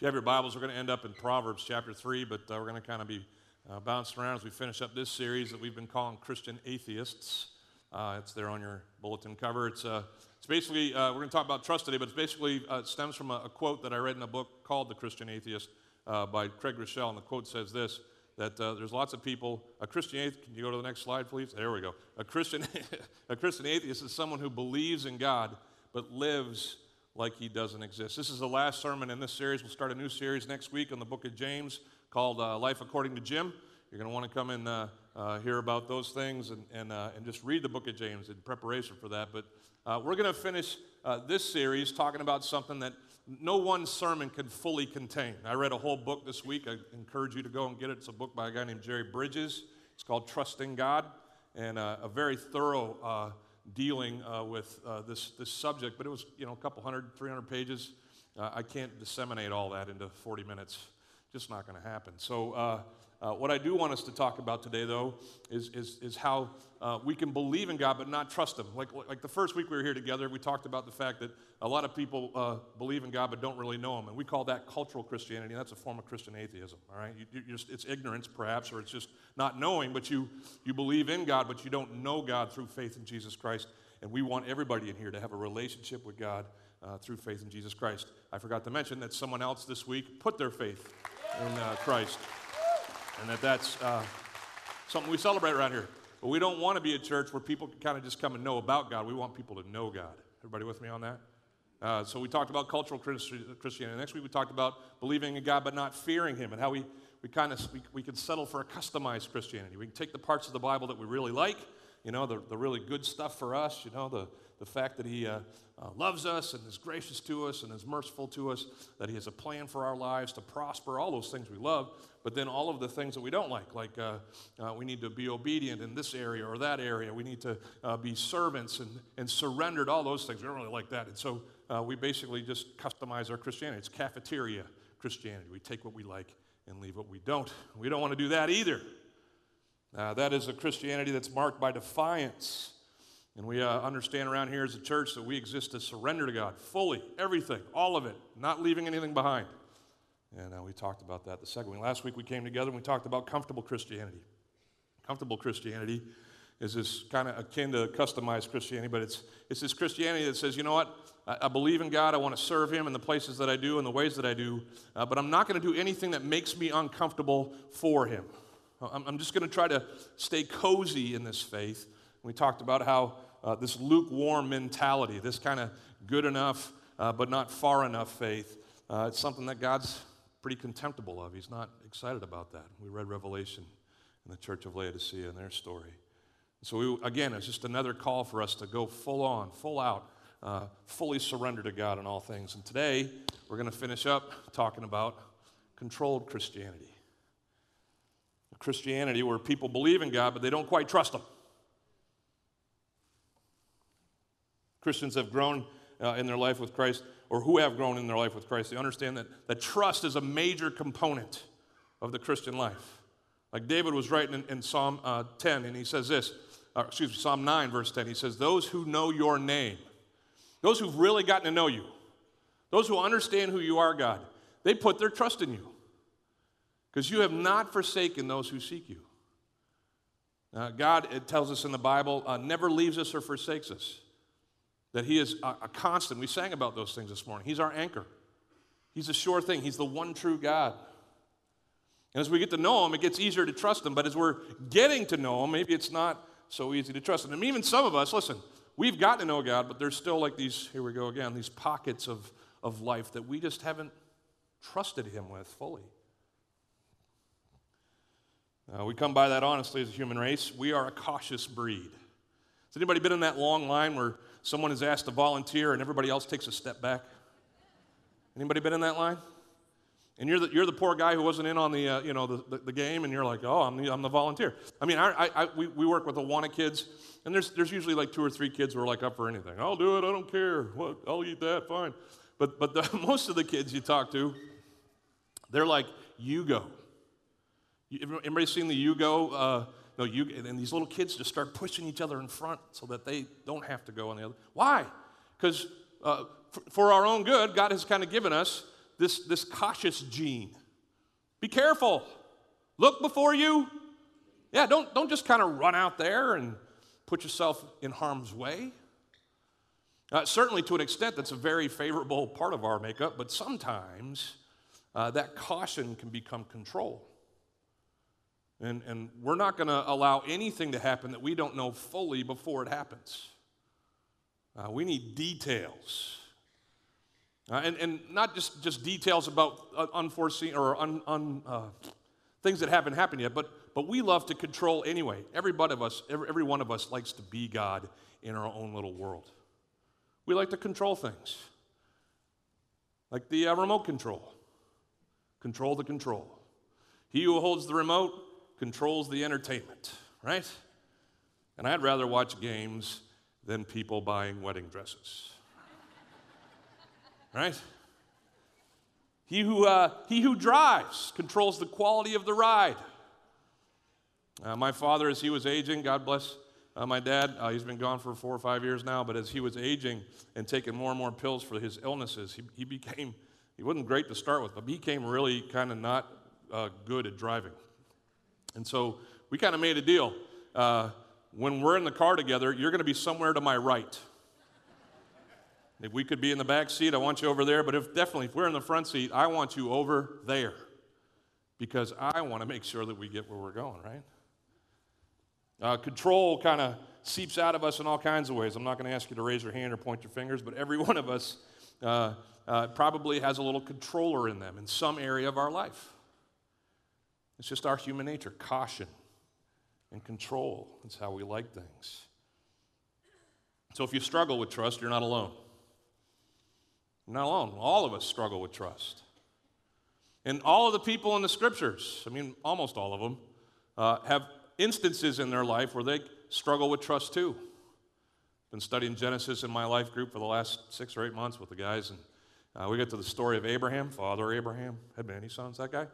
If you have your Bibles, we're going to end up in Proverbs chapter 3, but uh, we're going to kind of be uh, bouncing around as we finish up this series that we've been calling Christian Atheists. Uh, it's there on your bulletin cover. It's, uh, it's basically, uh, we're going to talk about trust today, but it's basically uh, stems from a, a, quote that I read in a book called The Christian Atheist by Craig Groeschel, and the quote says this that there's lots of people, a Christian atheist, can you go to the next slide, please? There we go. A Christian, a Christian atheist is someone who believes in God but lives like he doesn't exist. This is the last sermon in this series. We'll start a new series next week on the book of James called uh, Life According to Jim. You're going to want to come and uh, uh, hear about those things and, and, uh, and just read the book of James in preparation for that. But uh, we're going to finish uh, this series talking about something that no one sermon can fully contain. I read a whole book this week. I encourage you to go and get it. It's a book by a guy named Jerry Bridges. It's called Trusting God, and a very thorough dealing uh, with uh, this, this subject, but it was, you know, a couple hundred, 300 pages. Uh, I can't disseminate all that into 40 minutes. Just not going to happen. So, uh, what I do want us to talk about today, though, is, is, is how uh, we can believe in God but not trust Him. Like, like the first week we were here together, we talked about the fact that a lot of people uh, believe in God but don't really know Him. And we call that cultural Christianity. That's a form of Christian atheism, all right? You, just, it's ignorance, perhaps, or it's just not knowing, but you, you believe in God but you don't know God through faith in Jesus Christ. And we want everybody in here to have a relationship with God uh, through faith in Jesus Christ. I forgot to mention that someone else this week put their faith in uh, Christ and that that's uh, something we celebrate around here. But we don't want to be a church where people can kind of just come and know about God. We want people to know God. Everybody with me on that? Uh, so we talked about cultural Christianity. Next week we talked about believing in God but not fearing Him, and how we, we kind of we, we can settle for a customized Christianity. We can take the parts of the Bible that we really like, you know, the, the really good stuff for us, you know, the, the fact that He uh, uh, loves us and is gracious to us and is merciful to us, that He has a plan for our lives to prosper, all those things we love, but then all of the things that we don't like, like uh, uh, we need to be obedient in this area or that area, we need to uh, be servants and, and surrendered, all those things. We don't really like that. And so uh, we basically just customize our Christianity. It's cafeteria Christianity. We take what we like and leave what we don't. We don't want to do that either. Uh, that is a Christianity that's marked by defiance. And we uh, understand around here as a church that we exist to surrender to God fully, everything, all of it, not leaving anything behind. And uh, we talked about that the second week. Last week we came together and we talked about comfortable Christianity. Comfortable Christianity is this kind of akin to customized Christianity, but it's, it's this Christianity that says, you know what, I, I believe in God, I want to serve Him in the places that I do and the ways that I do, uh, but I'm not going to do anything that makes me uncomfortable for Him. I'm, I'm just going to try to stay cozy in this faith. We talked about how uh, this lukewarm mentality, this kind of good enough uh, but not far enough faith, uh, it's something that God's pretty contemptible of. He's not excited about that. We read Revelation in the church of Laodicea and their story. So, we, again, it's just another call for us to go full on, full out, uh, fully surrender to God in all things. And today, we're going to finish up talking about controlled Christianity. Christianity where people believe in God, but they don't quite trust Him. Christians have grown uh, in their life with Christ, or who have grown in their life with Christ, they understand that, that trust is a major component of the Christian life. Like David was writing in, in Psalm uh, 10, and he says this, uh, excuse me, Psalm 9, verse 10, he says, Those who know your name, those who've really gotten to know you, those who understand who you are, God, they put their trust in you. Because you have not forsaken those who seek you. Uh, God, it tells us in the Bible, uh, never leaves us or forsakes us. That He is a, a constant. We sang about those things this morning. He's our anchor, He's a sure thing. He's the one true God. And as we get to know Him, it gets easier to trust Him. But as we're getting to know Him, maybe it's not so easy to trust Him. And even some of us, listen, we've gotten to know God, but there's still like these, here we go again, these pockets of, of life that we just haven't trusted Him with fully. Uh, we come by that honestly as a human race. We are a cautious breed. Has anybody been in that long line where someone is asked to volunteer and everybody else takes a step back? Anybody been in that line? And you're the, you're the poor guy who wasn't in on the, uh, you know, the, the, the, game, and you're like, oh, I'm the, I'm the volunteer. I mean, I, I, we, we work with Awana kids, and there's, there's usually like two or three kids who are like up for anything. I'll do it, I don't care. What, I'll eat that, fine. But, but the, most of the kids you talk to, they're like, you go. Everybody seen the you go? Uh, no, you, and these little kids just start pushing each other in front so that they don't have to go on the other. Why? Because uh, for, for our own good, God has kind of given us this, this cautious gene. Be careful. Look before you. Yeah, don't, don't just kind of run out there and put yourself in harm's way. Uh, certainly, to an extent, that's a very favorable part of our makeup, but sometimes uh, that caution can become control. And, and we're not going to allow anything to happen that we don't know fully before it happens. Uh, we need details. Uh, and, and not just, just details about uh, unforeseen or un, un, uh, things that haven't happened yet, but, but we love to control anyway. Every one of us, every, every one of us likes to be God in our own little world. We like to control things, like the uh, remote control. Control the control. He who holds the remote controls the entertainment, right? And I'd rather watch games than people buying wedding dresses. right? He who, uh, he who drives controls the quality of the ride. Uh, my father, as he was aging, God bless uh, my dad, uh, he's been gone for four or five years now, but as he was aging and taking more and more pills for his illnesses, he, he became, he wasn't great to start with, but he became really kind of not uh, good at driving. And so we kind of made a deal. Uh, when we're in the car together, you're going to be somewhere to my right. If we could be in the back seat, I want you over there. But if definitely, if we're in the front seat, I want you over there because I want to make sure that we get where we're going, right? Uh, control kind of seeps out of us in all kinds of ways. I'm not going to ask you to raise your hand or point your fingers, but every one of us uh, uh, probably has a little controller in them in some area of our life. It's just our human nature caution and control. That's how we like things. So if you struggle with trust, you're not alone. You're not alone. All of us struggle with trust. And all of the people in the scriptures, I mean, almost all of them, uh, have instances in their life where they struggle with trust too. Been studying Genesis in my life group for the last six or eight months with the guys, and uh, we get to the story of Abraham, Father Abraham, had many sons, that guy.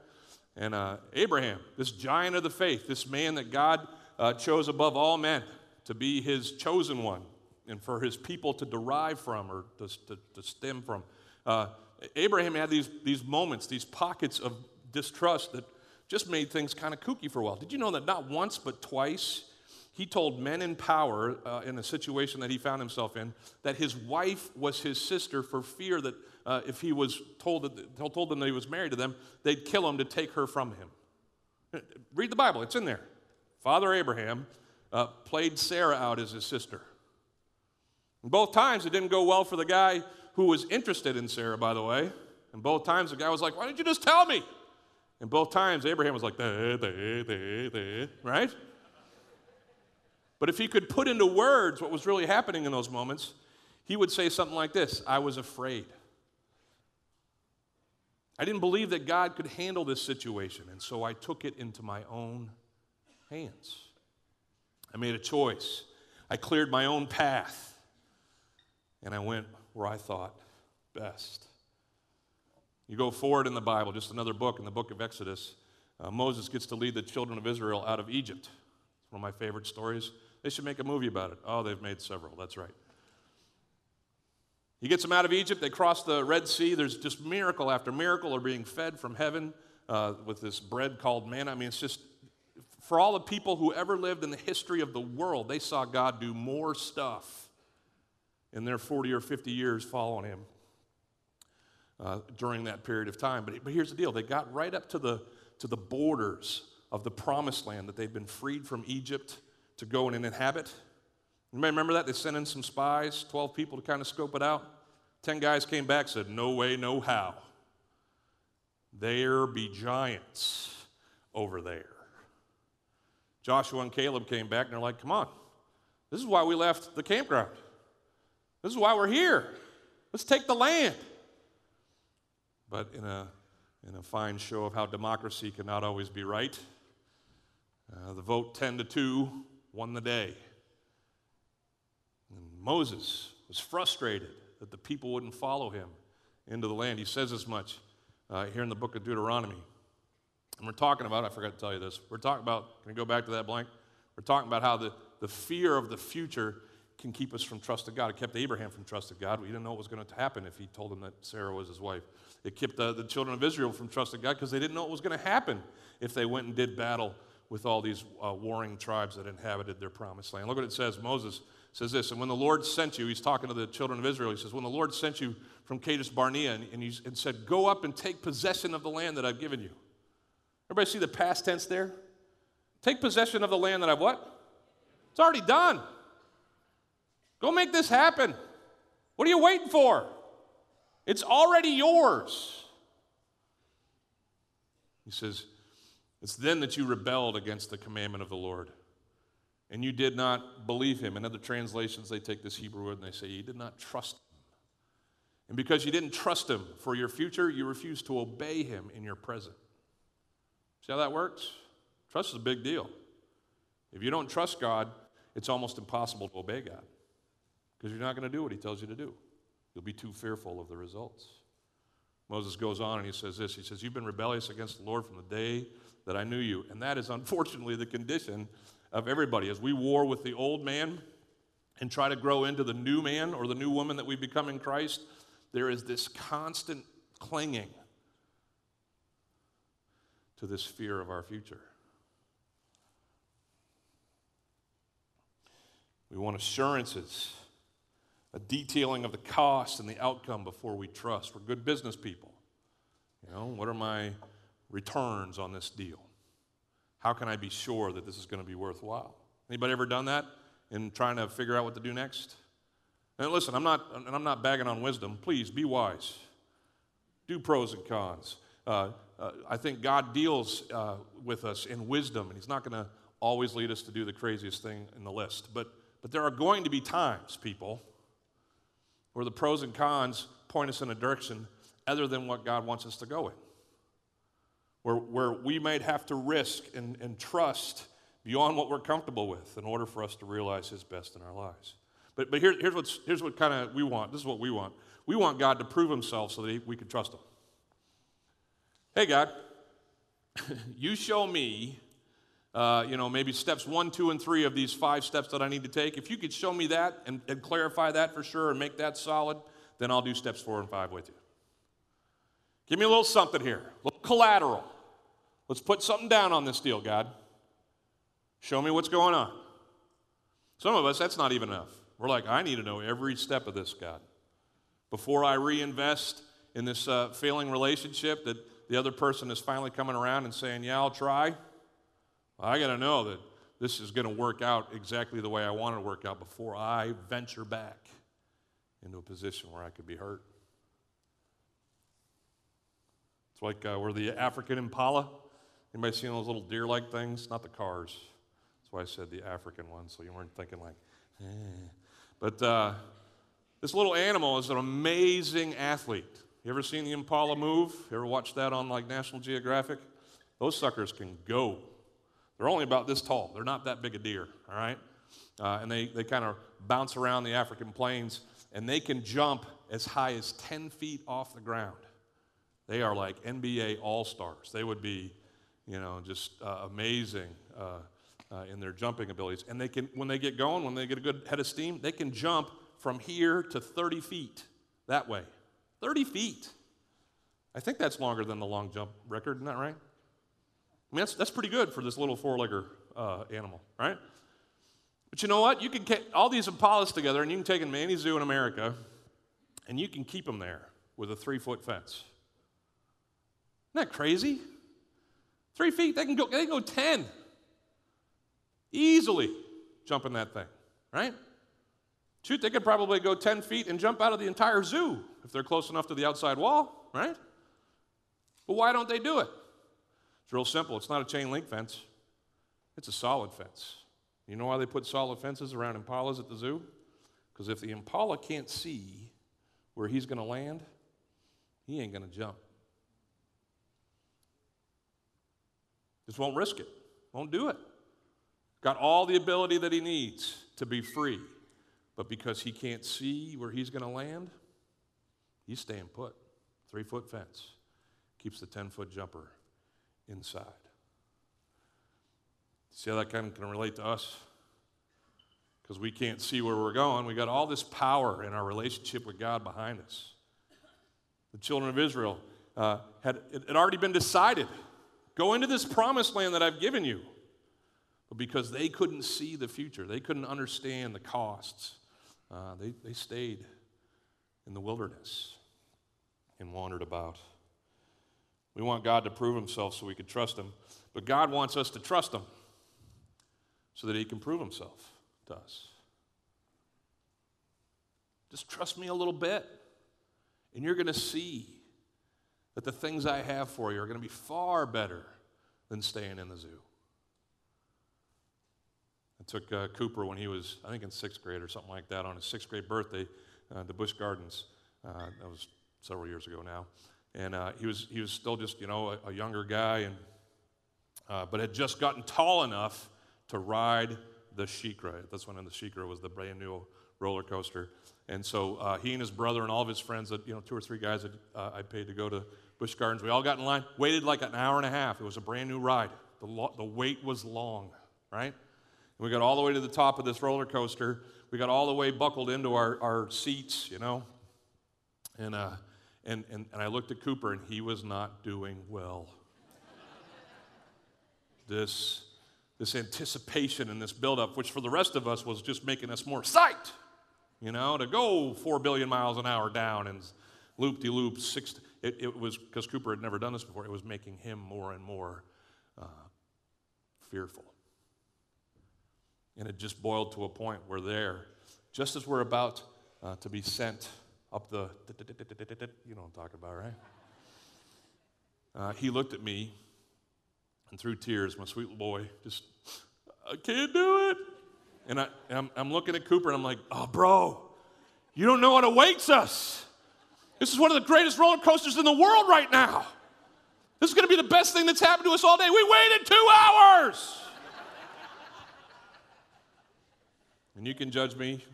And uh, Abraham, this giant of the faith, this man that God uh, chose above all men to be his chosen one and for his people to derive from or to, to, to stem from. Uh, Abraham had these, these moments, these pockets of distrust that just made things kind of kooky for a while. Did you know that not once but twice he told men in power uh, in a situation that he found himself in that his wife was his sister for fear that uh, if he was told, that, told them that he was married to them, they'd kill him to take her from him. Read the Bible, it's in there. Father Abraham uh, played Sarah out as his sister. And both times it didn't go well for the guy who was interested in Sarah, by the way. And both times the guy was like, Why didn't you just tell me? And both times Abraham was like, da, da, da, right? But if he could put into words what was really happening in those moments, he would say something like this I was afraid. I didn't believe that God could handle this situation, and so I took it into my own hands. I made a choice. I cleared my own path, and I went where I thought best. You go forward in the Bible, just another book in the book of Exodus. Uh, Moses gets to lead the children of Israel out of Egypt. It's one of my favorite stories. They should make a movie about it. Oh, they've made several. That's right. He gets them out of Egypt. They cross the Red Sea. There's just miracle after miracle. They're being fed from heaven uh, with this bread called manna. I mean, it's just for all the people who ever lived in the history of the world, they saw God do more stuff in their 40 or 50 years following him uh, during that period of time. But, but here's the deal they got right up to the, to the borders of the promised land that they'd been freed from Egypt to go and inhabit. You may remember that? They sent in some spies, 12 people to kind of scope it out. 10 guys came back said, No way, no how. There be giants over there. Joshua and Caleb came back and they're like, Come on, this is why we left the campground. This is why we're here. Let's take the land. But in a, in a fine show of how democracy cannot always be right, uh, the vote 10 to 2 won the day. And Moses was frustrated that the people wouldn't follow him into the land. He says as much uh, here in the book of Deuteronomy. And we're talking about, I forgot to tell you this, we're talking about, can you go back to that blank? We're talking about how the, the fear of the future can keep us from trusting God. It kept Abraham from trusting God. We didn't know what was going to happen if he told them that Sarah was his wife. It kept the, the children of Israel from trusting God because they didn't know what was going to happen if they went and did battle with all these uh, warring tribes that inhabited their promised land. Look what it says. Moses says this, and when the Lord sent you, he's talking to the children of Israel, he says, when the Lord sent you from Kadesh Barnea and, and, he, and said, go up and take possession of the land that I've given you. Everybody see the past tense there? Take possession of the land that I've what? It's already done. Go make this happen. What are you waiting for? It's already yours. He says, It's then that you rebelled against the commandment of the Lord and you did not believe him. In other translations, they take this Hebrew word and they say, You did not trust him. And because you didn't trust him for your future, you refused to obey him in your present. See how that works? Trust is a big deal. If you don't trust God, it's almost impossible to obey God because you're not going to do what he tells you to do. You'll be too fearful of the results. Moses goes on and he says this He says, You've been rebellious against the Lord from the day that I knew you. And that is unfortunately the condition of everybody. As we war with the old man and try to grow into the new man or the new woman that we become in Christ, there is this constant clinging to this fear of our future. We want assurances, a detailing of the cost and the outcome before we trust. We're good business people. You know, what are my returns on this deal? How can I be sure that this is going to be worthwhile? Anybody ever done that in trying to figure out what to do next? And listen, I'm not, and I'm not bagging on wisdom. Please be wise. Do pros and cons. Uh, uh, I think God deals uh, with us in wisdom, and He's not going to always lead us to do the craziest thing in the list. But, but there are going to be times, people, where the pros and cons point us in a direction other than what God wants us to go in where, where we might have to risk and, and trust beyond what we're comfortable with in order for us to realize His best in our lives. But, but here, here's, what's, here's what kind of we want. This is what we want. We want God to prove Himself so that he, we can trust Him. Hey, God, you show me, uh, you know, maybe steps one, two, and three of these five steps that I need to take. If you could show me that and, and clarify that for sure and make that solid, then I'll do steps four and five with you. Give me a little something here, a little collateral. Let's put something down on this deal, God. Show me what's going on. Some of us, that's not even enough. We're like, I need to know every step of this, God. Before I reinvest in this uh, failing relationship that the other person is finally coming around and saying, Yeah, I'll try, I got to know that this is going to work out exactly the way I want it to work out before I venture back into a position where I could be hurt. It's like uh, we're the African impala. Anybody seen those little deer-like things? Not the cars. That's why I said the African ones, so you weren't thinking like, eh. But uh, this little animal is an amazing athlete. You ever seen the impala move? You ever watched that on like National Geographic? Those suckers can go. They're only about this tall. They're not that big a deer, all right? Uh, and they, they kind of bounce around the African plains, and they can jump as high as 10 feet off the ground. They are like NBA all stars. They would be you know, just uh, amazing uh, uh, in their jumping abilities. And they can, when they get going, when they get a good head of steam, they can jump from here to 30 feet that way. 30 feet. I think that's longer than the long jump record, isn't that right? I mean, that's, that's pretty good for this little four legger uh, animal, right? But you know what? You can get all these impalas together and you can take them to any zoo in America and you can keep them there with a three foot fence. Isn't that crazy? Three feet, they can go, they can go 10. Easily jumping that thing, right? Shoot, they could probably go 10 feet and jump out of the entire zoo if they're close enough to the outside wall, right? But why don't they do it? It's real simple. It's not a chain link fence, it's a solid fence. You know why they put solid fences around impalas at the zoo? Because if the impala can't see where he's going to land, he ain't going to jump. Just won't risk it, won't do it. Got all the ability that he needs to be free. But because he can't see where he's going to land, he's staying put. Three foot fence keeps the 10 foot jumper inside. See how that kind of can relate to us? because we can't see where we're going. We got all this power in our relationship with God behind us. The children of Israel uh, had it had already been decided go into this promised land that I've given you. But because they couldn't see the future, they couldn't understand the costs, uh, they, they stayed in the wilderness and wandered about. We want God to prove himself so we can trust him, but God wants us to trust him so that he can prove himself to us. Just trust me a little bit, and you're going to see that the things I have for you are going to be far better than staying in the zoo. I took uh, Cooper when he was, I think, in sixth grade or something like that, on his sixth grade birthday, uh, the Busch Gardens. Uh, that was several years ago now, and uh, he was he was still just you know a, a younger guy, and uh, but had just gotten tall enough to ride the SheiKra. That's when the SheiKra was the brand new roller coaster, and so uh, he and his brother and all of his friends, that you know, two or three guys that uh, I paid to go to Busch Gardens, we all got in line, waited like an hour and a half. It was a brand new ride. The, lo- the wait was long, right? And we got all the way to the top of this roller coaster. We got all the way buckled into our, our seats, you know. And, uh, and, and, and I looked at Cooper, and he was not doing well. this, this anticipation and this buildup, which for the rest of us was just making us more psyched, you know, to go four billion miles an hour down and loop de loop. Six, it, it was because Cooper had never done this before, it was making him more and more uh, fearful. And it just boiled to a point where there, just as we're about uh, to be sent up the, you know what I'm talking about, right? Uh, he looked at me and through tears, my sweet little boy, just, I can't do it. And, I, am I'm looking at Cooper and I'm like, oh, bro, you don't know what awaits us. This is one of the greatest roller coasters in the world right now. This is going to be the best thing that's happened to us all day. We waited two hours. and you can judge me.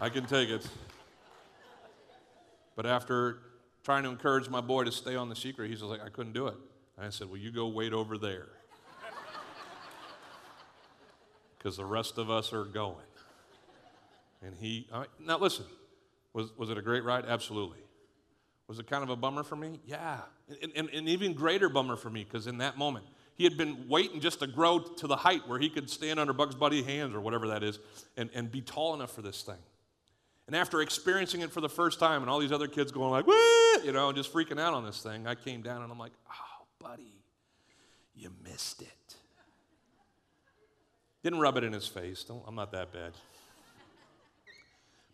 I can take it. But after trying to encourage my boy to stay on the SheiKra, he's like, I couldn't do it. And I said, Well, you go wait over there. Because the rest of us are going. And he, now listen, was, was it a great ride? Absolutely. Was it kind of a bummer for me? Yeah. And, and, and even greater bummer for me because in that moment, he had been waiting just to grow to the height where he could stand under Bugs Bunny's hands or whatever that is and, and be tall enough for this thing. And after experiencing it for the first time and all these other kids going like, Woo! you know, and just freaking out on this thing, I came down and I'm like, oh, buddy, you missed it. Didn't rub it in his face. Don't, I'm not that bad.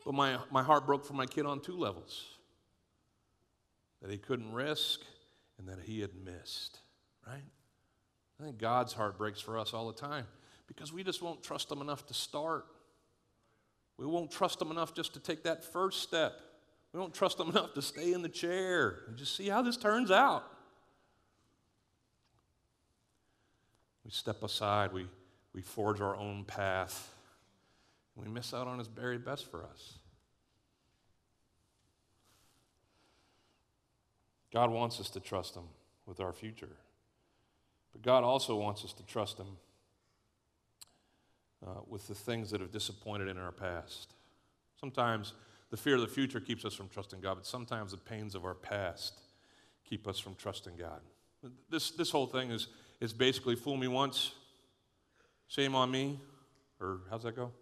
But my, my heart broke for my kid on two levels that he couldn't risk and that he had missed, right? I think God's heart breaks for us all the time because we just won't trust him enough to start. We won't trust him enough just to take that first step. We won't trust him enough to stay in the chair and just see how this turns out. We step aside, we, we forge our own path, we miss out on his very best for us. God wants us to trust him with our future. But God also wants us to trust him uh, with the things that have disappointed in our past. Sometimes the fear of the future keeps us from trusting God, but sometimes the pains of our past keep us from trusting God. This, this whole thing is, is basically fool me once, shame on me, or how's that go?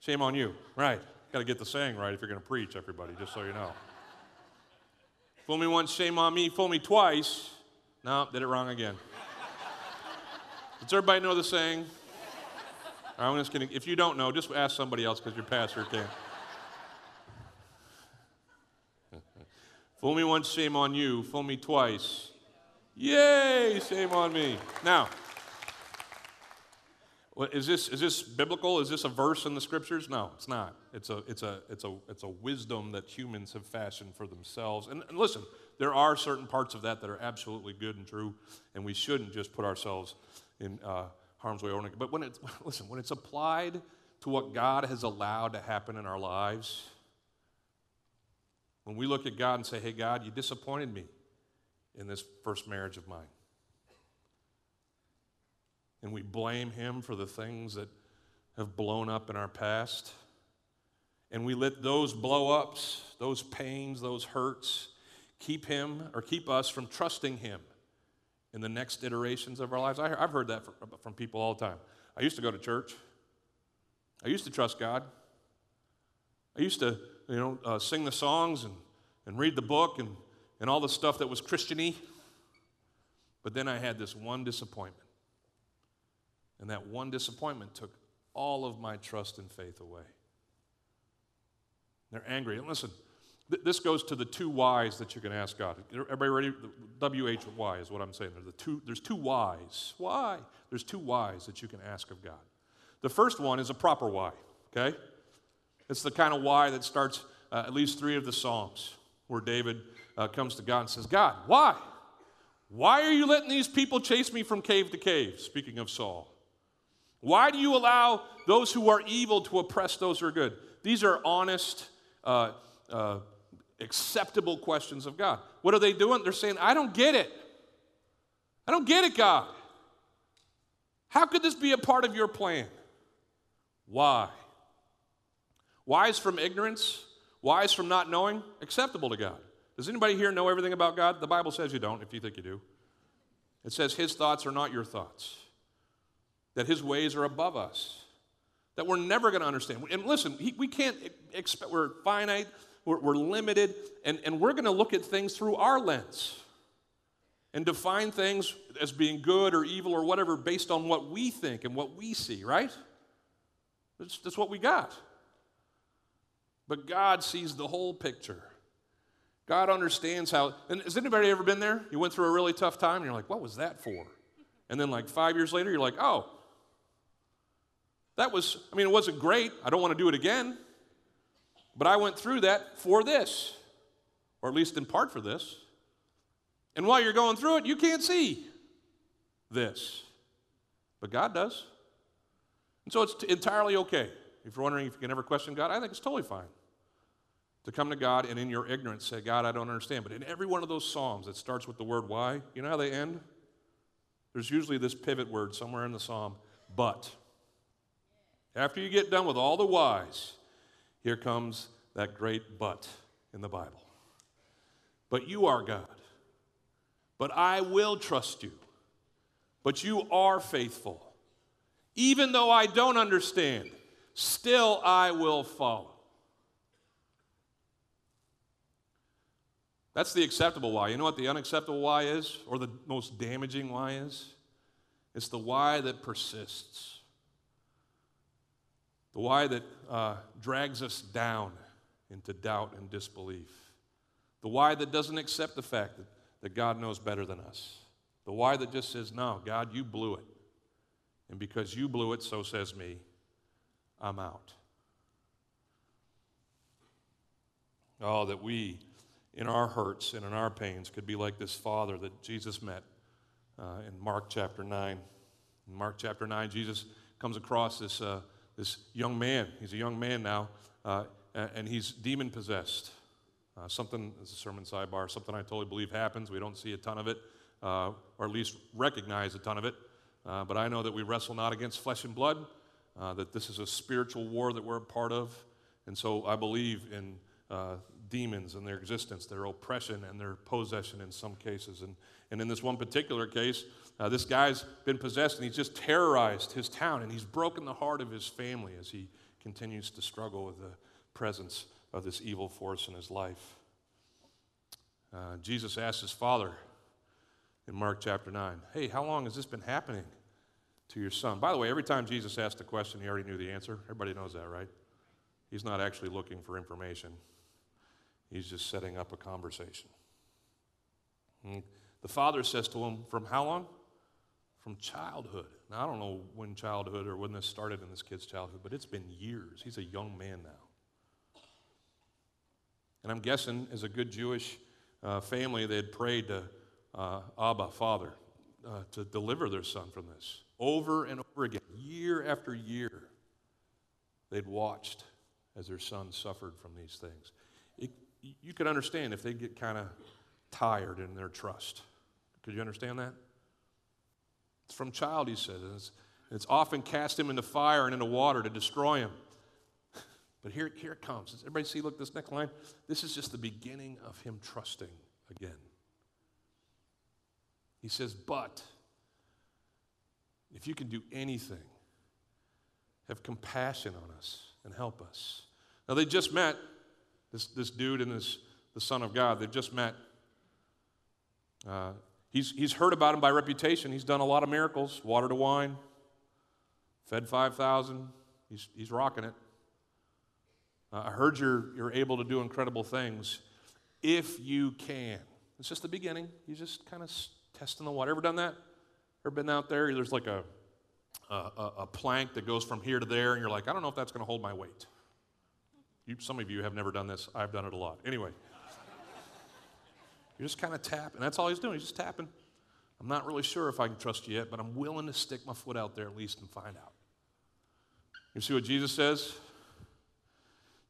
Shame on you. Right. Got to get the saying right if you're going to preach, everybody, just so you know. fool me once, shame on me. Fool me twice. No, did it wrong again. Does everybody know the saying? I'm just to, if you don't know, just ask somebody else because your pastor can't. Fool me once, shame on you. Fool me twice. Yay, shame on me. Now, is this, is this biblical? Is this a verse in the scriptures? No, it's not. It's a, it's a, it's a, it's a wisdom that humans have fashioned for themselves. And, and listen, there are certain parts of that that are absolutely good and true, and we shouldn't just put ourselves in, uh, harm's way. But when it's, listen, when it's applied to what God has allowed to happen in our lives, when we look at God and say, hey, God, you disappointed me in this first marriage of mine. And we blame Him for the things that have blown up in our past. And we let those blow ups, those pains, those hurts, keep Him or keep us from trusting Him in the next iterations of our lives. I, have heard that from people all the time. I used to go to church, I used to trust God. I used to, you know, uh, sing the songs and, and read the book and, and all the stuff that was Christiany. But then I had this one disappointment. And that one disappointment took all of my trust and faith away. They're angry. And listen, th- this goes to the two whys that you can ask God. Everybody ready? W H Y is what I'm saying. There's, the two, there's two whys. Why? There's two whys that you can ask of God. The first one is a proper why, okay? It's the kind of why that starts uh, at least three of the Psalms where David uh, comes to God and says, God, why? Why are you letting these people chase me from cave to cave? Speaking of Saul. Why do you allow those who are evil to oppress those who are good? These are honest, uh, uh, acceptable questions of God. What are they doing? They're saying, I don't get it. I don't get it, God. How could this be a part of your plan? Why? Why is from ignorance? Why is from not knowing? Acceptable to God. Does anybody here know everything about God? The Bible says you don't, if you think you do. It says his thoughts are not your thoughts, that his ways are above us, that we're never going to understand. And listen, he, we can't expect, we're finite, we're, we're limited, and, and we're going to look at things through our lens and define things as being good or evil or whatever based on what we think and what we see, right? That's, that's what we got. But God sees the whole picture. God understands how. And has anybody ever been there? You went through a really tough time and you're like, what was that for? And then, like, five years later, you're like, oh, that was, I mean, it wasn't great. I don't want to do it again. But I went through that for this, or at least in part for this. And while you're going through it, you can't see this. But God does. And so it's entirely okay. If you're wondering if you can ever question God, I think it's totally fine to come to God and in your ignorance say, God, I don't understand. But in every one of those Psalms that starts with the word why, you know how they end? There's usually this pivot word somewhere in the Psalm, but. After you get done with all the whys, here comes that great but in the Bible. But you are God. But I will trust you. But you are faithful. Even though I don't understand, still I will follow. That's the acceptable why. You know what the unacceptable why is, or the most damaging why is? It's the why that persists, the why that uh, drags us down into doubt and disbelief, the why that doesn't accept the fact that, that God knows better than us, the why that just says, No, God, you blew it. And because you blew it, so says me, I'm out. Oh, that we in our hurts and in our pains could be like this father that Jesus met uh, in Mark chapter 9. In Mark chapter 9, Jesus comes across this, uh, this young man. He's a young man now, uh, and he's demon possessed. Uh, something, as a sermon sidebar, something I totally believe happens. We don't see a ton of it, uh, or at least recognize a ton of it. Uh, but I know that we wrestle not against flesh and blood, that this is a spiritual war that we're a part of. And so I believe in uh, demons and their existence, their oppression and their possession in some cases. And, and in this one particular case, uh, this guy's been possessed and he's just terrorized his town and he's broken the heart of his family as he continues to struggle with the presence of this evil force in his life. Uh, Jesus asked his father in Mark chapter 9, Hey, how long has this been happening to your son? By the way, every time Jesus asked a question, he already knew the answer. Everybody knows that, right? He's not actually looking for information. He's just setting up a conversation. The father says to him, From how long? From childhood. Now, I don't know when childhood or when this started in this kid's childhood, but it's been years. He's a young man now. And I'm guessing, as a good Jewish uh, family, they had prayed to uh, Abba, Father, uh, to deliver their son from this. Over and over again, year after year, they'd watched as their son suffered from these things you could understand if they get kind of tired in their trust. Could you understand that? It's from child, he says. It's, it's often cast him into fire and into water to destroy him. But here, here it comes. Does everybody see? Look, this next line. This is just the beginning of him trusting again. He says, But if you can do anything, have compassion on us and help us. Now, they just met, this, this dude and this, the Son of God, they've just met. Uh, he's, he's heard about him by reputation. He's done a lot of miracles water to wine, fed 5,000. He's, he's rocking it. Uh, I heard you're, you're able to do incredible things if you can. It's just the beginning. He's just kind of testing the water. Ever done that? Ever been out there? There's like a, a, a plank that goes from here to there, and you're like, I don't know if that's going to hold my weight. You, some of you have never done this. I've done it a lot. Anyway, you're just kind of tapping. That's all he's doing. He's just tapping. I'm not really sure if I can trust you yet, but I'm willing to stick my foot out there at least and find out. You see what Jesus says?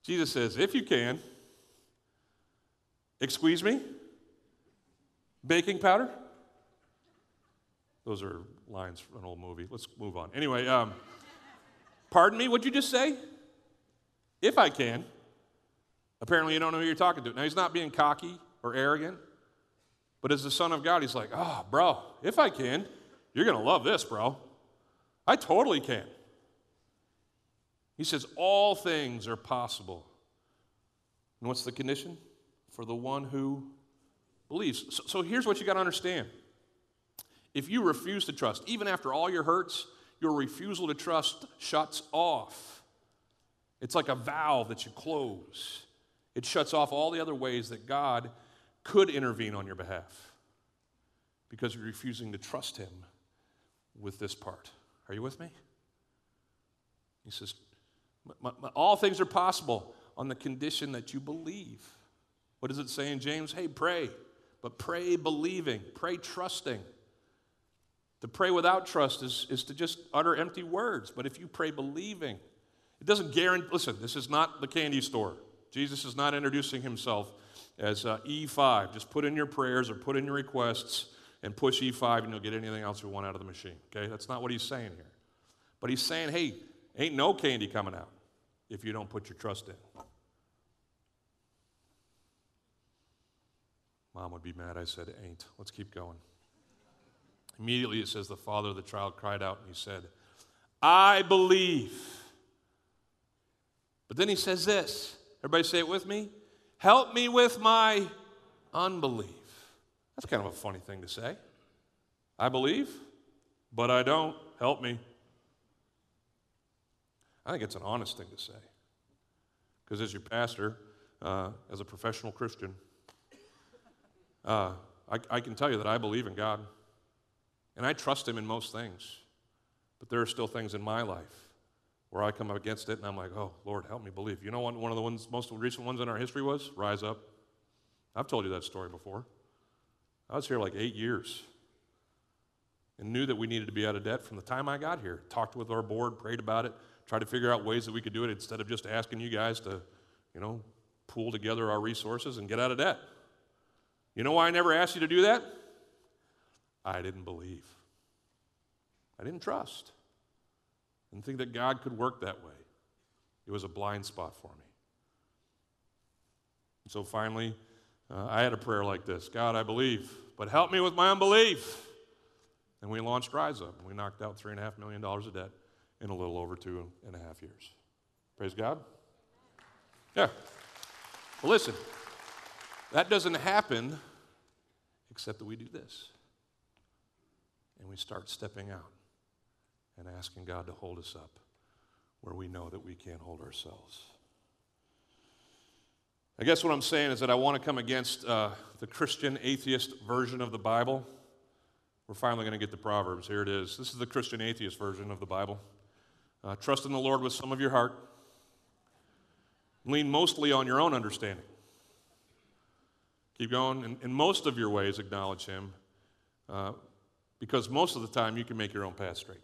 Jesus says, if you can, excuse me, baking powder. Those are lines from an old movie. Let's move on. Anyway, um, pardon me, what'd you just say? If I can. Apparently, you don't know who you're talking to. Now, he's not being cocky or arrogant, but as the Son of God, he's like, oh, bro, if I can, you're going to love this, bro. I totally can. He says, All things are possible. And what's the condition? For the one who believes. So, so here's what you got to understand. If you refuse to trust, even after all your hurts, your refusal to trust shuts off. It's like a valve that you close, it shuts off all the other ways that God could intervene on your behalf because you're refusing to trust Him with this part. Are you with me? He says, all things are possible on the condition that you believe. What does it say in James? Hey, pray, but pray believing, pray trusting. To pray without trust is, is to just utter empty words, but if you pray believing, it doesn't guarantee, listen, this is not the candy store. Jesus is not introducing himself as uh, E5. Just put in your prayers or put in your requests and push E5 and you'll get anything else you want out of the machine. Okay? That's not what he's saying here. But he's saying, hey, ain't no candy coming out if you don't put your trust in. Mom would be mad I said ain't. Let's keep going. Immediately it says the father of the child cried out and he said, I believe. But then he says this. Everybody say it with me. Help me with my unbelief. That's kind of a funny thing to say. I believe, but I don't. Help me. I think it's an honest thing to say. Because as your pastor, uh, as a professional Christian, uh, I, I can tell you that I believe in God. And I trust Him in most things. But there are still things in my life where I come up against it and I'm like, oh, Lord, help me believe. You know what one of the ones, most recent ones in our history was? Rise Up. I've told you that story before. I was here like eight years and knew that we needed to be out of debt from the time I got here. Talked with our board, prayed about it, tried to figure out ways that we could do it instead of just asking you guys to, you know, pool together our resources and get out of debt. You know why I never asked you to do that? I didn't believe. I didn't trust. Didn't think that God could work that way. It was a blind spot for me. And so finally, uh, I had a prayer like this God, I believe, but help me with my unbelief. And we launched Rise Up, and we knocked out $3.5 million of debt in a little over two and a half years. Praise God. Yeah. Well, listen, that doesn't happen except that we do this. And we start stepping out and asking God to hold us up where we know that we can't hold ourselves. I guess what I'm saying is that I want to come against uh, the Christian atheist version of the Bible. We're finally going to get the Proverbs. Here it is. This is the Christian atheist version of the Bible. Uh, trust in the Lord with some of your heart. Lean mostly on your own understanding. Keep going. In, in most of your ways, acknowledge Him, uh, because most of the time you can make your own path straight.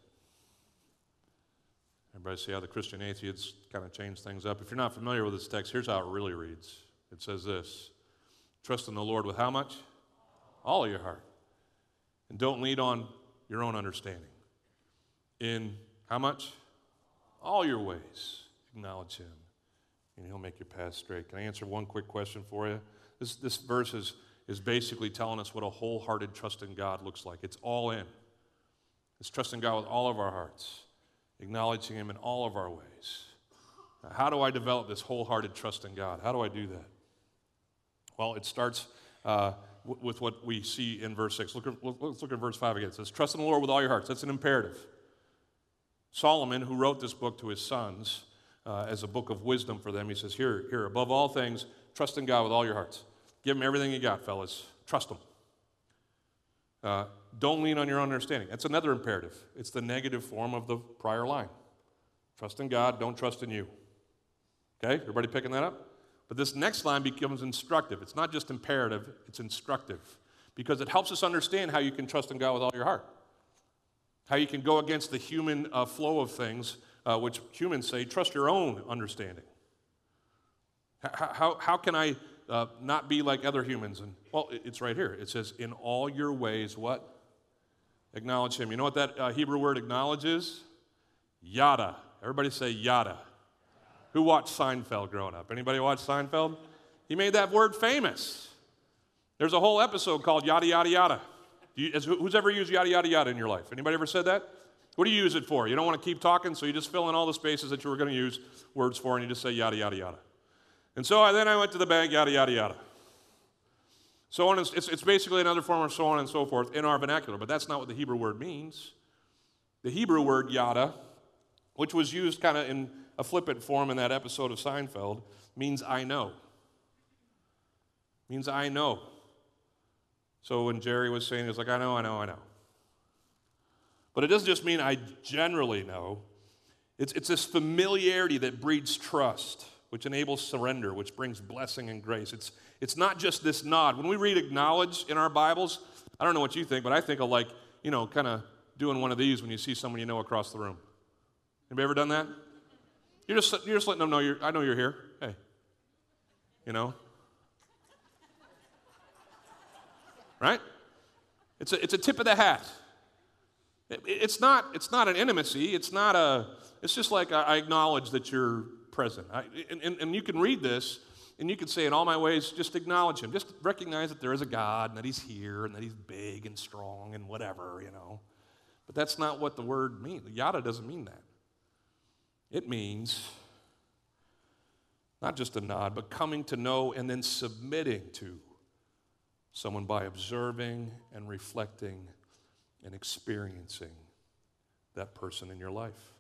Everybody see how the Christian atheists kind of change things up? If you're not familiar with this text, here's how it really reads it says this Trust in the Lord with how much? All of your heart. And don't lean on your own understanding. In how much? All your ways. Acknowledge Him, and He'll make your path straight. Can I answer one quick question for you? This, this verse is, is basically telling us what a wholehearted trust in God looks like. It's all in. It's trusting God with all of our hearts, acknowledging Him in all of our ways. How do I develop this wholehearted trust in God? How do I do that? Well, it starts uh, w- with what we see in verse 6. Look at, let's look at verse 5 again. It says, Trust in the Lord with all your hearts. That's an imperative. Solomon, who wrote this book to his sons uh, as a book of wisdom for them, he says, Here, here, above all things, trust in God with all your hearts. Give him everything you got, fellas. Trust him. Uh, don't lean on your own understanding. That's another imperative. It's the negative form of the prior line. Trust in God, don't trust in you. Okay, everybody picking that up? But this next line becomes instructive. It's not just imperative, it's instructive because it helps us understand how you can trust in God with all your heart. How you can go against the human uh, flow of things, uh, which humans say, trust your own understanding. How, how, how can I uh, not be like other humans? And well, it's right here. It says, in all your ways, what? Acknowledge him. You know what that uh, Hebrew word acknowledges? Yada. Everybody say yada. Who watched Seinfeld growing up? Anybody watch Seinfeld? He made that word famous. There's a whole episode called Yada Yada Yada. You, who's ever used yada yada yada in your life? Anybody ever said that? What do you use it for? You don't want to keep talking, so you just fill in all the spaces that you were going to use words for, and you just say yada yada yada. And so I, then I went to the bank, yada yada yada. So on, it's, it's basically another form of so on and so forth in our vernacular, but that's not what the Hebrew word means. The Hebrew word yada, which was used kind of in a flippant form in that episode of Seinfeld, means I know. Means I know. So when Jerry was saying, it's like, I know, I know, I know. But it doesn't just mean I generally know. It's, it's this familiarity that breeds trust, which enables surrender, which brings blessing and grace. It's, it's not just this nod. When we read acknowledge in our Bibles, I don't know what you think, but I think of like, you know, kind of doing one of these when you see someone you know across the room. Anybody ever done that? You're just, you're just letting them know you're, I know you're here. Hey. You know? Right? It's a, it's a tip of the hat. It, it's, not, it's not an intimacy. It's not a, it's just like I, acknowledge that you're present. I, and, and you can read this and you can say, in all my ways, just acknowledge him. Just recognize that there is a God and that he's here and that he's big and strong and whatever, you know. But that's not what the word means. Yada doesn't mean that. It means not just a nod, but coming to know and then submitting to someone by observing and reflecting and experiencing that person in your life.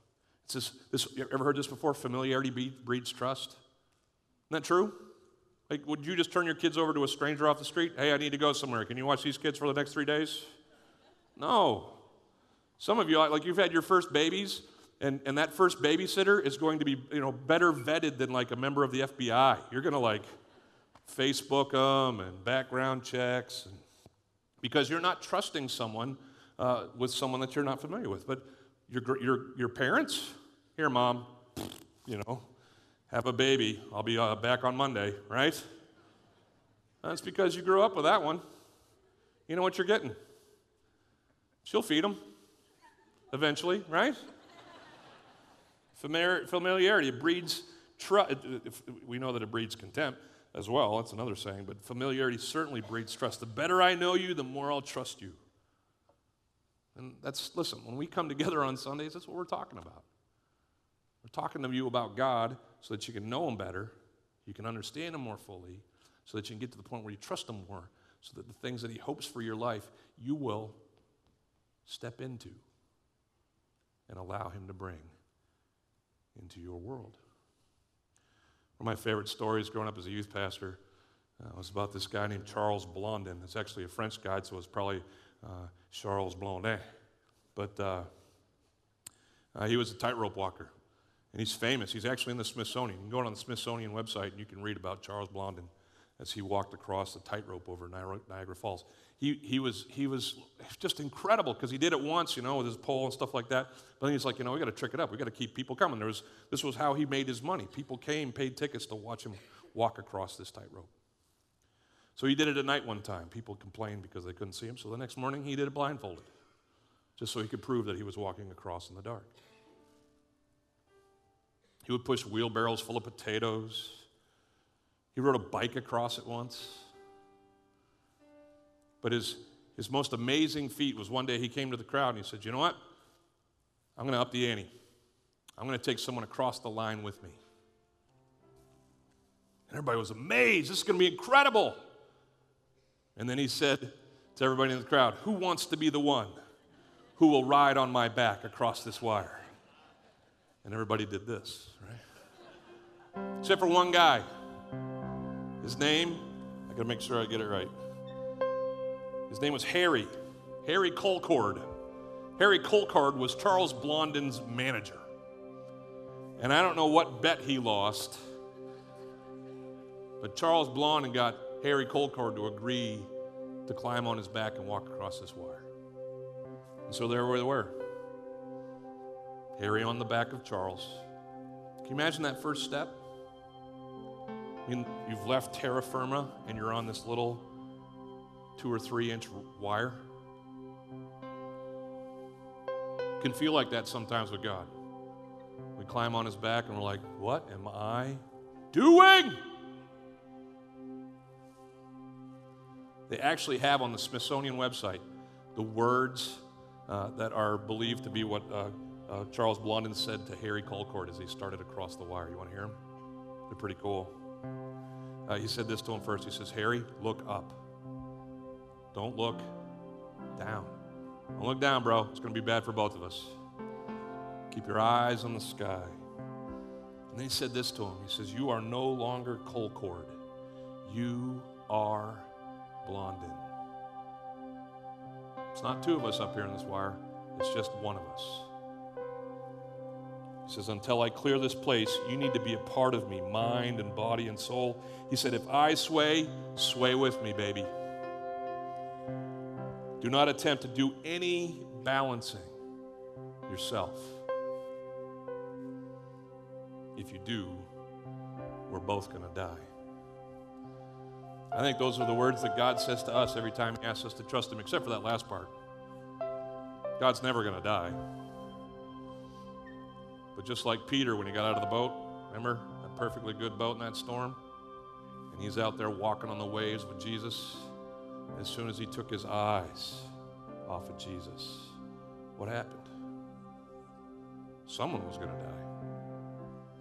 It's this, this, you ever heard this before? Familiarity breeds trust. That true? Like, would you just turn your kids over to a stranger off the street? Hey, I need to go somewhere. Can you watch these kids for the next three days? No. Some of you, like you've had your first babies, and, and that first babysitter is going to be you know, better vetted than like a member of the FBI. You're going to like Facebook them and background checks and, because you're not trusting someone uh, with someone that you're not familiar with. But your, your, your parents, here, mom, you know, have a baby. I'll be uh, back on Monday, right? That's because you grew up with that one. You know what you're getting. She'll feed them eventually, right? Familiarity breeds trust. We know that it breeds contempt as well. That's another saying. But familiarity certainly breeds trust. The better I know you, the more I'll trust you. And that's, listen, when we come together on Sundays, that's what we're talking about. Talking to you about God so that you can know Him better, you can understand Him more fully, so that you can get to the point where you trust Him more, so that the things that He hopes for your life, you will step into and allow Him to bring into your world. One of my favorite stories growing up as a youth pastor uh, was about this guy named Charles Blondin. It's actually a French guy, so it's probably uh, Charles Blondin. But uh, uh, he was a tightrope walker. And he's famous. He's actually in the Smithsonian. You can go on the Smithsonian website and you can read about Charles Blondin as he walked across the tightrope over Niagara Falls. He, he, was, he was just incredible because he did it once, you know, with his pole and stuff like that. But then he's like, you know, we got to trick it up. We got to keep people coming. There was, this was how he made his money. People came, paid tickets to watch him walk across this tightrope. So he did it at night one time. People complained because they couldn't see him. So the next morning he did it blindfolded. just so he could prove that he was walking across in the dark. He would push wheelbarrows full of potatoes. He rode a bike across it once. But his, his most amazing feat was one day he came to the crowd and he said, You know what? I'm going to up the ante. I'm going to take someone across the line with me. And everybody was amazed. This is going to be incredible. And then he said to everybody in the crowd, Who wants to be the one who will ride on my back across this wire? And everybody did this, right? Except for one guy. His name, I gotta make sure I get it right. His name was Harry, Harry Colcord. Harry Colcord was Charles Blondin's manager. And I don't know what bet he lost, but Charles Blondin got Harry Colcord to agree to climb on his back and walk across this wire. And so there we were. Harry on the back of Charles. Can you imagine that first step? I mean, you've left terra firma and you're on this little two or three inch wire. It can feel like that sometimes with God. We climb on his back and we're like, what am I doing? They actually have on the Smithsonian website the words uh, that are believed to be what uh, uh, Charles Blondin said to Harry Colcord as he started across the wire. You want to hear him? They're pretty cool. Uh, he said this to him first. He says, Harry, look up. Don't look down. Don't look down, bro. It's going to be bad for both of us. Keep your eyes on the sky. And then he said this to him. He says, You are no longer Colcord. You are Blondin. It's not two of us up here in this wire, it's just one of us. He says, Until I clear this place, you need to be a part of me, mind and body and soul. He said, If I sway, sway with me, baby. Do not attempt to do any balancing yourself. If you do, we're both going to die. I think those are the words that God says to us every time He asks us to trust Him, except for that last part. God's never going to die. But just like Peter when he got out of the boat, remember that perfectly good boat in that storm? And he's out there walking on the waves with Jesus. As soon as he took his eyes off of Jesus, what happened? Someone was going to die.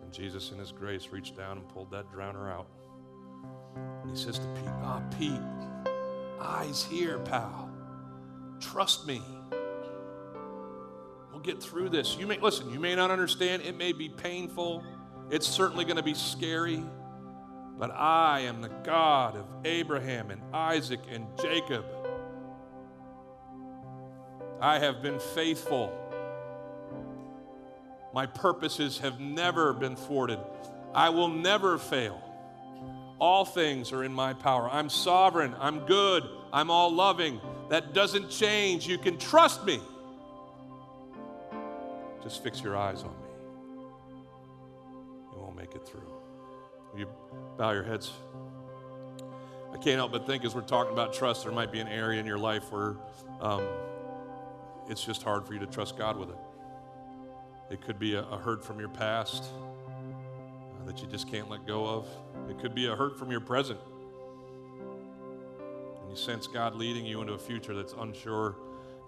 And Jesus, in his grace, reached down and pulled that drowner out. And he says to Pete, Ah, oh, Pete, eyes here, pal. Trust me get through this. You may listen, you may not understand, it may be painful, it's certainly going to be scary, but I am the God of Abraham and Isaac and Jacob. I have been faithful. My purposes have never been thwarted. I will never fail. All things are in my power. I'm sovereign. I'm good. I'm all loving. That doesn't change. You can trust me. Just fix your eyes on me, and we'll make it through. You bow your heads? I can't help but think as we're talking about trust, there might be an area in your life where um, it's just hard for you to trust God with it. It could be a, a hurt from your past uh, that you just can't let go of. It could be a hurt from your present. And you sense God leading you into a future that's unsure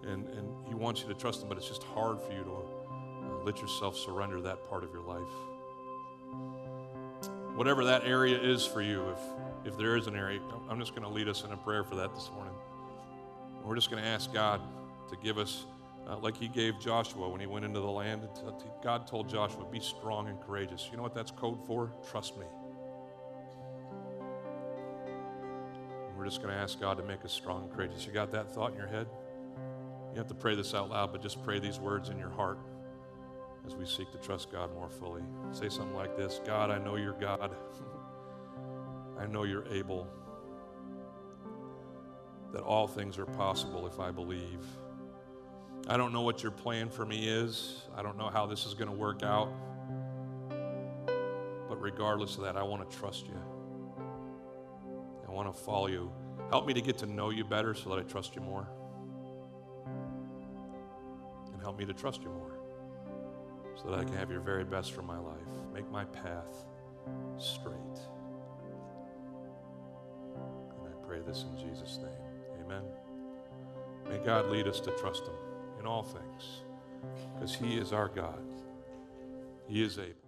and, and He wants you to trust Him, but it's just hard for you to let yourself surrender that part of your life. Whatever that area is for you, if, if there is an area, I'm just going to lead us in a prayer for that this morning. We're just going to ask God to give us, uh, like He gave Joshua when he went into the land. God told Joshua, Be strong and courageous. You know what that's code for? Trust me. we're just going to ask God to make us strong and courageous. You got that thought in your head? You have to pray this out loud, but just pray these words in your heart as we seek to trust God more fully. Say something like this God, I know you're God. I know you're able. That all things are possible if I believe. I don't know what your plan for me is. I don't know how this is going to work out. But regardless of that, I want to trust you. I want to follow you. Help me to get to know you better so that I trust you more. And help me to trust you more so that I can have your very best for my life. Make my path straight. And I pray this in Jesus' name. Amen. May God lead us to trust Him in all things because He is our God. He is able.